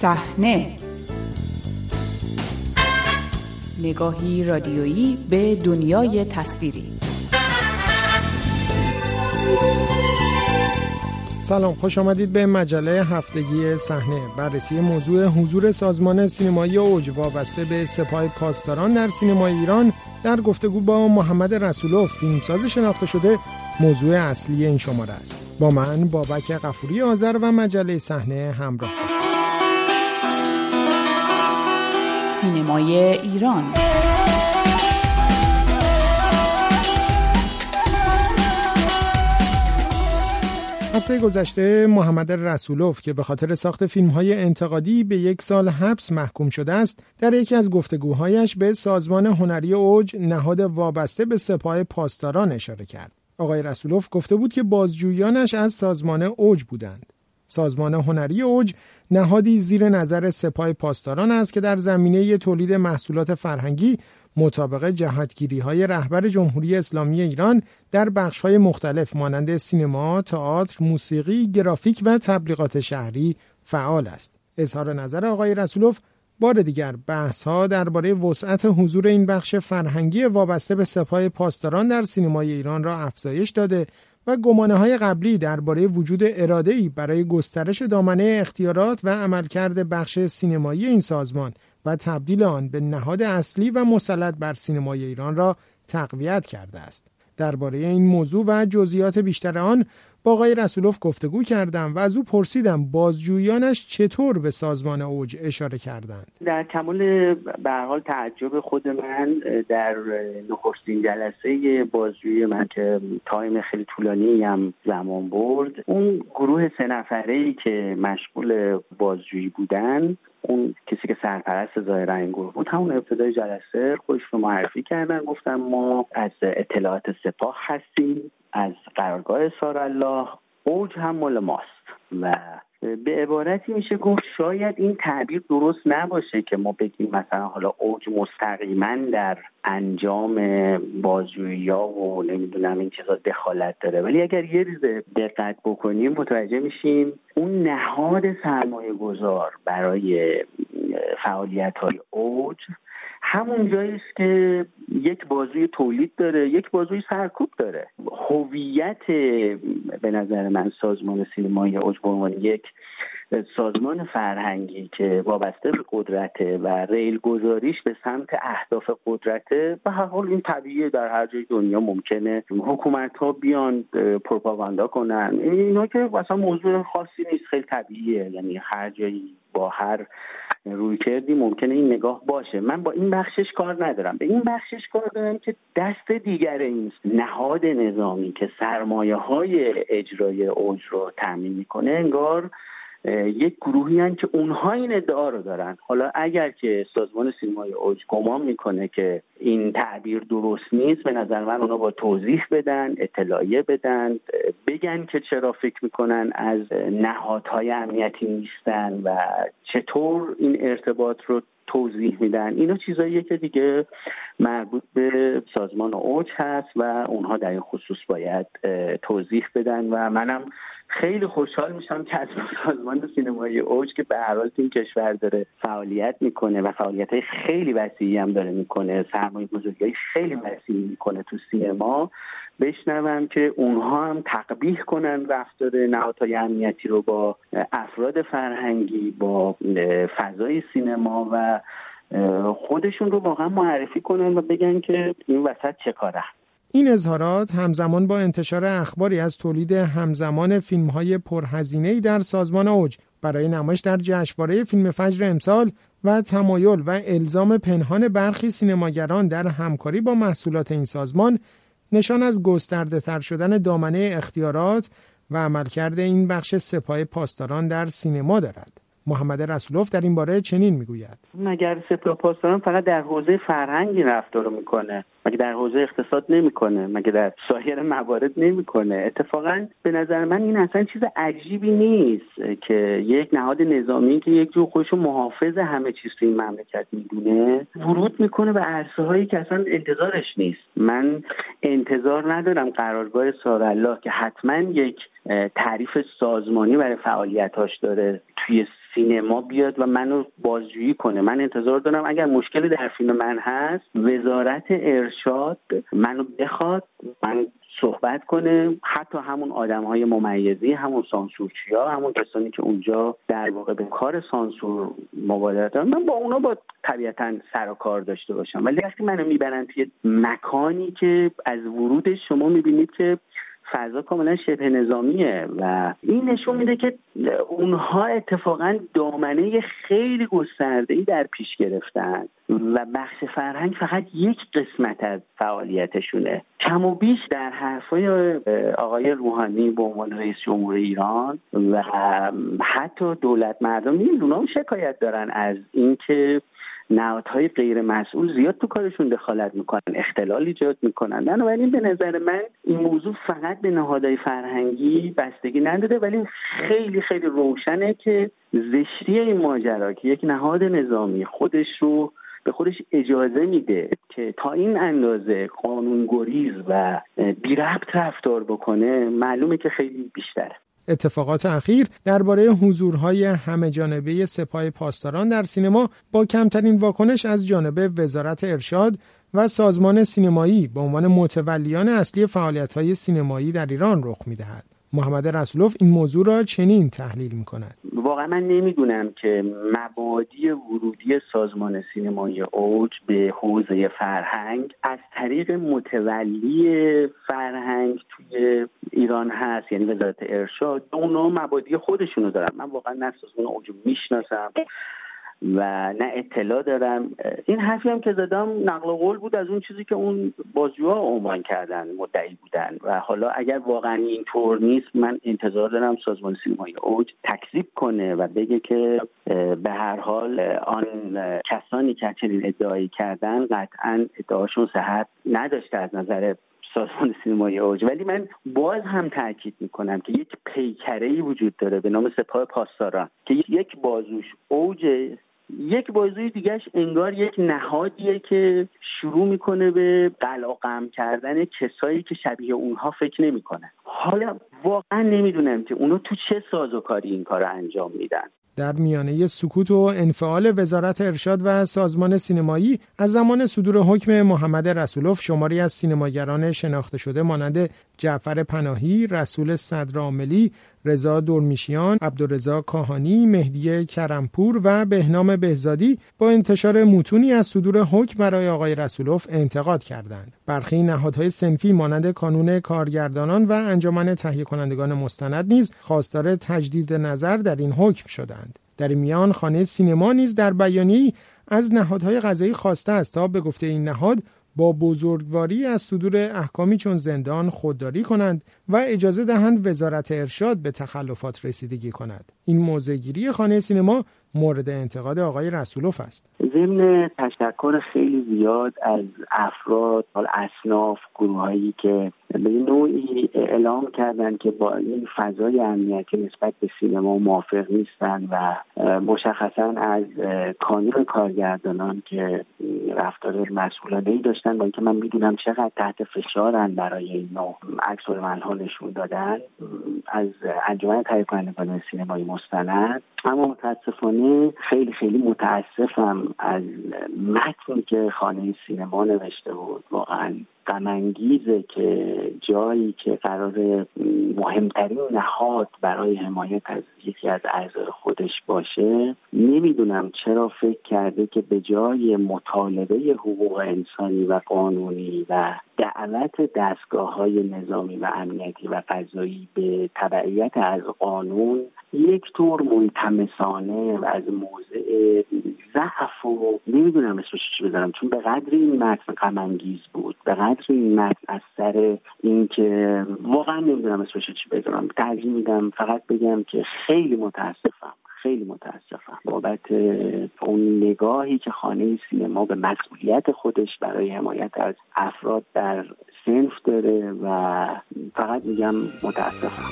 صحنه. نگاهی رادیویی به دنیای تصویری. سلام خوش آمدید به مجله هفتگی صحنه. بررسی موضوع حضور سازمان سینمایی اوج وابسته به سپاه پاسداران در سینمای ایران در گفتگو با محمد رسولوف فیلمساز شناخته شده. موضوع اصلی این شماره است. با من بابک قفوری آذر و مجله صحنه همراه سینمای ایران. هفته گذشته محمد رسولوف که به خاطر ساخت فیلم های انتقادی به یک سال حبس محکوم شده است در یکی از گفتگوهایش به سازمان هنری اوج نهاد وابسته به سپاه پاسداران اشاره کرد. آقای رسولوف گفته بود که بازجویانش از سازمان اوج بودند. سازمان هنری اوج نهادی زیر نظر سپاه پاسداران است که در زمینه تولید محصولات فرهنگی مطابق جهتگیری های رهبر جمهوری اسلامی ایران در بخش های مختلف مانند سینما، تئاتر، موسیقی، گرافیک و تبلیغات شهری فعال است. اظهار نظر آقای رسولوف بار دیگر بحث ها درباره وسعت حضور این بخش فرهنگی وابسته به سپاه پاسداران در سینمای ایران را افزایش داده و گمانه های قبلی درباره وجود اراده ای برای گسترش دامنه اختیارات و عملکرد بخش سینمایی این سازمان و تبدیل آن به نهاد اصلی و مسلط بر سینمای ایران را تقویت کرده است. درباره این موضوع و جزئیات بیشتر آن با آقای رسولوف گفتگو کردم و از او پرسیدم بازجویانش چطور به سازمان اوج اشاره کردند. در کمال به حال تعجب خود من در نخستین جلسه بازجویی من که تایم خیلی طولانی هم زمان برد اون گروه سه نفره ای که مشغول بازجویی بودن اون کسی که سرپرست ظاهرا این گروه بود همون ابتدای جلسه خودش رو معرفی کردن گفتم ما از اطلاعات سپاه هستیم. از قرارگاه الله اوج هم مال ماست. و به عبارتی میشه گفت شاید این تعبیر درست نباشه که ما بگیم مثلا حالا اوج مستقیما در انجام بازجویی و نمی‌دونم این چیزا دخالت داره. ولی اگر یه ریزه دقت بکنیم متوجه میشیم اون نهاد سرمایه گذار برای فعالیت های اوج همون جایی است که یک بازوی تولید داره یک بازوی سرکوب داره. هویت به نظر من سازمان سینمایی اوج به یک سازمان فرهنگی که وابسته به قدرته و ریل گذاریش به سمت اهداف قدرته به هر حال این طبیعیه در هر جای دنیا ممکنه حکومت ها بیان پروپاگاندا کنن. اینا که مثلا موضوع خاصی نیست خیلی طبیعیه. یعنی هر جایی با هر روی کردی ممکنه این نگاه باشه. من با این بخشش کار ندارم. به این بخشش کار دارم که دست دیگر این نهاد نظامی که سرمایه های اجرای اوج رو تامین می‌کنه انگار یک گروهی هن که اونها این ادعا رو دارن. حالا اگر که سازمان سینمای اوج گمان می‌کنه که این تعبیر درست نیست. به نظر من اونا با توضیح بدن اطلاعیه بدن بگن که چرا فکر می‌کنن از نهادهای امنیتی نیستن و چطور این ارتباط رو توضیح میدن. اینا چیزاییه که دیگه مربوط به سازمان اوج هست و اونها در این خصوص باید توضیح بدن و منم خیلی خوشحال میشم که از سازمان سینمایی اوج که به هر حال این کشور داره فعالیت می‌کنه و فعالیت های خیلی وسیعی هم داره می‌کنه. سرمایه گذاری خیلی وسیعی می‌کنه تو سینما. بشنوم که اونها هم تقبیح کنن رفتار نهادهای امنیتی رو با افراد فرهنگی با فضای سینما و خودشون رو واقعا معرفی کنن و بگن که این وسط چه کاره این اظهارات همزمان با انتشار اخباری از تولید همزمان فیلم های پرهزینه در سازمان اوج برای نمایش در جشنواره فیلم فجر امسال و تمایل و الزام پنهان برخی سینماگران در همکاری با محصولات این سازمان نشان از گسترده تر شدن دامنه اختیارات و عملکرد این بخش سپاه پاسداران در سینما دارد. محمد رسولوف در این باره چنین می‌گوید. مگر سپاه پاسداران فقط در حوزه فرهنگی رفتار می‌کنه؟ مگه در حوزه اقتصاد نمی‌کنه؟ مگه در سایر موارد نمی‌کنه؟ اتفاقا به نظر من این اصلا چیز عجیبی نیست که یک نهاد نظامی که یک جور خودشو محافظ همه چیز تو این مملکت می‌دونه ورود می‌کنه به عرصه هایی که اصلا انتظارش نیست. من انتظار ندارم قرارگاه سارالله که حتما یک تعریف سازمانی برای فعالیتاش داره توی سینما بیاد و منو بازجویی کنه. من انتظار دارم اگر مشکلی در فیلم من هست وزارت ارشاد منو بخواد من صحبت کنه. حتی همون آدم های ممیزی همون سانسورچی ها همون کسانی که اونجا در واقع به کار سانسور مبادرت من با اونا با طبیعتا سر و کار داشته باشم. ولی وقتی منو می‌برن توی مکانی که از ورود شما می‌بینید که فضا کاملا شبه نظامیه و این نشون میده که اونها اتفاقا دامنه خیلی گسترده ای در پیش گرفتن و بخش فرهنگ فقط یک قسمت از فعالیتشونه. کم و بیش در حرفای آقای روحانی به عنوان رئیس جمهور ایران و حتی دولت مردم این هم شکایت دارن از اینکه نهادهای غیر مسئول زیاد تو کارشون دخالت می‌کنن اختلال ایجاد می‌کنن. بنابراین به نظر من این موضوع فقط به نهادهای فرهنگی بستگی نداره ولی خیلی خیلی روشنه که زشتی این ماجرا که یک نهاد نظامی خودش رو به خودش اجازه میده که تا این اندازه قانون گریز و بی ربط رفتار بکنه معلومه که خیلی بیشتره. اتفاقات اخیر درباره حضورهای همه جانبه سپاه پاسداران در سینما با کمترین واکنش از جانب وزارت ارشاد و سازمان سینمایی به عنوان متولیان اصلی فعالیت‌های سینمایی در ایران رخ می‌دهد. محمد رسولوف این موضوع را چنین تحلیل می کند واقعا من نمی‌دونم که مبادی ورودی سازمان سینمایی اوج به حوزه فرهنگ از طریق متولی فرهنگ توی ایران هست. یعنی وزارت ارشاد اونا مبادی خودشونو دارن. من واقعا نه سازمان اوج می‌شناسم. و نه اطلاع دارم. این حرفی هم که زدم نقل قول بود از اون چیزی که اون بازجوها عنوان کردن مدعی بودن. و حالا اگر واقعا این طور نیست من انتظار دارم سازمان سینمای اوج تکذیب کنه و بگه که به هر حال آن کسانی که چنین ادعایی کردن قطعا ادعاشون صحت نداشته از نظر سازمان سینمای اوج. ولی من باز هم تاکید می‌کنم که یک پیکره ای وجود داره به نام سپاه پاسداران که یک بازوش اوج یک بازوی دیگهش انگار یک نهادیه که شروع می‌کنه به قلقم کردن کسایی که شبیه اونها فکر نمی‌کنه. حالا واقعا نمی‌دونم که اونا تو چه سازوکاری این کار انجام میدن. در میانه سکوت و انفعال وزارت ارشاد و سازمان سینمایی از زمان صدور حکم محمد رسولوف شماری از سینماگران شناخته شده مانند جعفر پناهی، رسول صدرعاملی، رضا دورمیشیان، عبدالرضا کاهانی، مهدی کرمپور و بهنام بهزادی با انتشار متونی از صدور حکم برای آقای رسولوف انتقاد کردند. برخی نهادهای سنفی مانند کانون کارگردانان و انجمن تهیه کنندگان مستند نیز خواستار تجدید نظر در این حکم شدند. در میان خانه سینما نیز در بیانیه‌ای از نهادهای قضایی خواسته است تا به گفته این نهاد با بزرگواری از صدور احکامی چون زندان خودداری کنند و اجازه دهند وزارت ارشاد به تخلفات رسیدگی کند. این موضعگیری خانه سینما مورد انتقاد آقای رسولوف است. ضمن تشکر خیلی زیاد از افراد اصناف گروههایی که به نوعی اعلام کردن که با این فضای امنیتی نسبت به سینما موافق نیستن و مشخصا از کانون کارگردانان که رفتار مسئولانه ای داشتن با اینکه من می‌دونم چقدر تحت فشارن برای این نوع عکس نشون دادن از انجمن تهیه کنندگان سینمایی مستند. اما متاسفانه خیلی خیلی متاسفم از متنی که خانه سینما نوشته بود. واقعا غمانگیزه که جایی که قرار مهمترین نهاد برای حمایت از یکی از اعضای خودش باشه نمی‌دونم چرا فکر کرده که به جای مطالبه حقوق انسانی و قانونی و دعوت دستگاه های نظامی و امنیتی و قضایی به تبعیت از قانون یک طور ملتمسانه و از موضع ضعف و نمی‌دونم اسمش چی بذارم. چون به قدر این متن غمانگیز بود به قدر این متن از سر اینکه واقعا نمی‌دونم اسمش چی بذارم. ترجیح میدم فقط بگم که خیلی متاسفم خیلی متاسفم. بابت اون نگاهی که خانه سینما به مسئولیت خودش برای حمایت از افراد در سنف داره و فقط میگم متاسفم.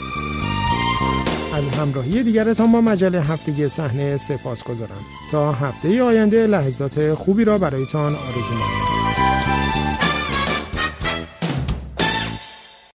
از همراهی دیگرتان با مجله هفتگی صحنه سپاس گذارم تا هفته آینده لحظات خوبی را برایتان آرزو می‌کنم.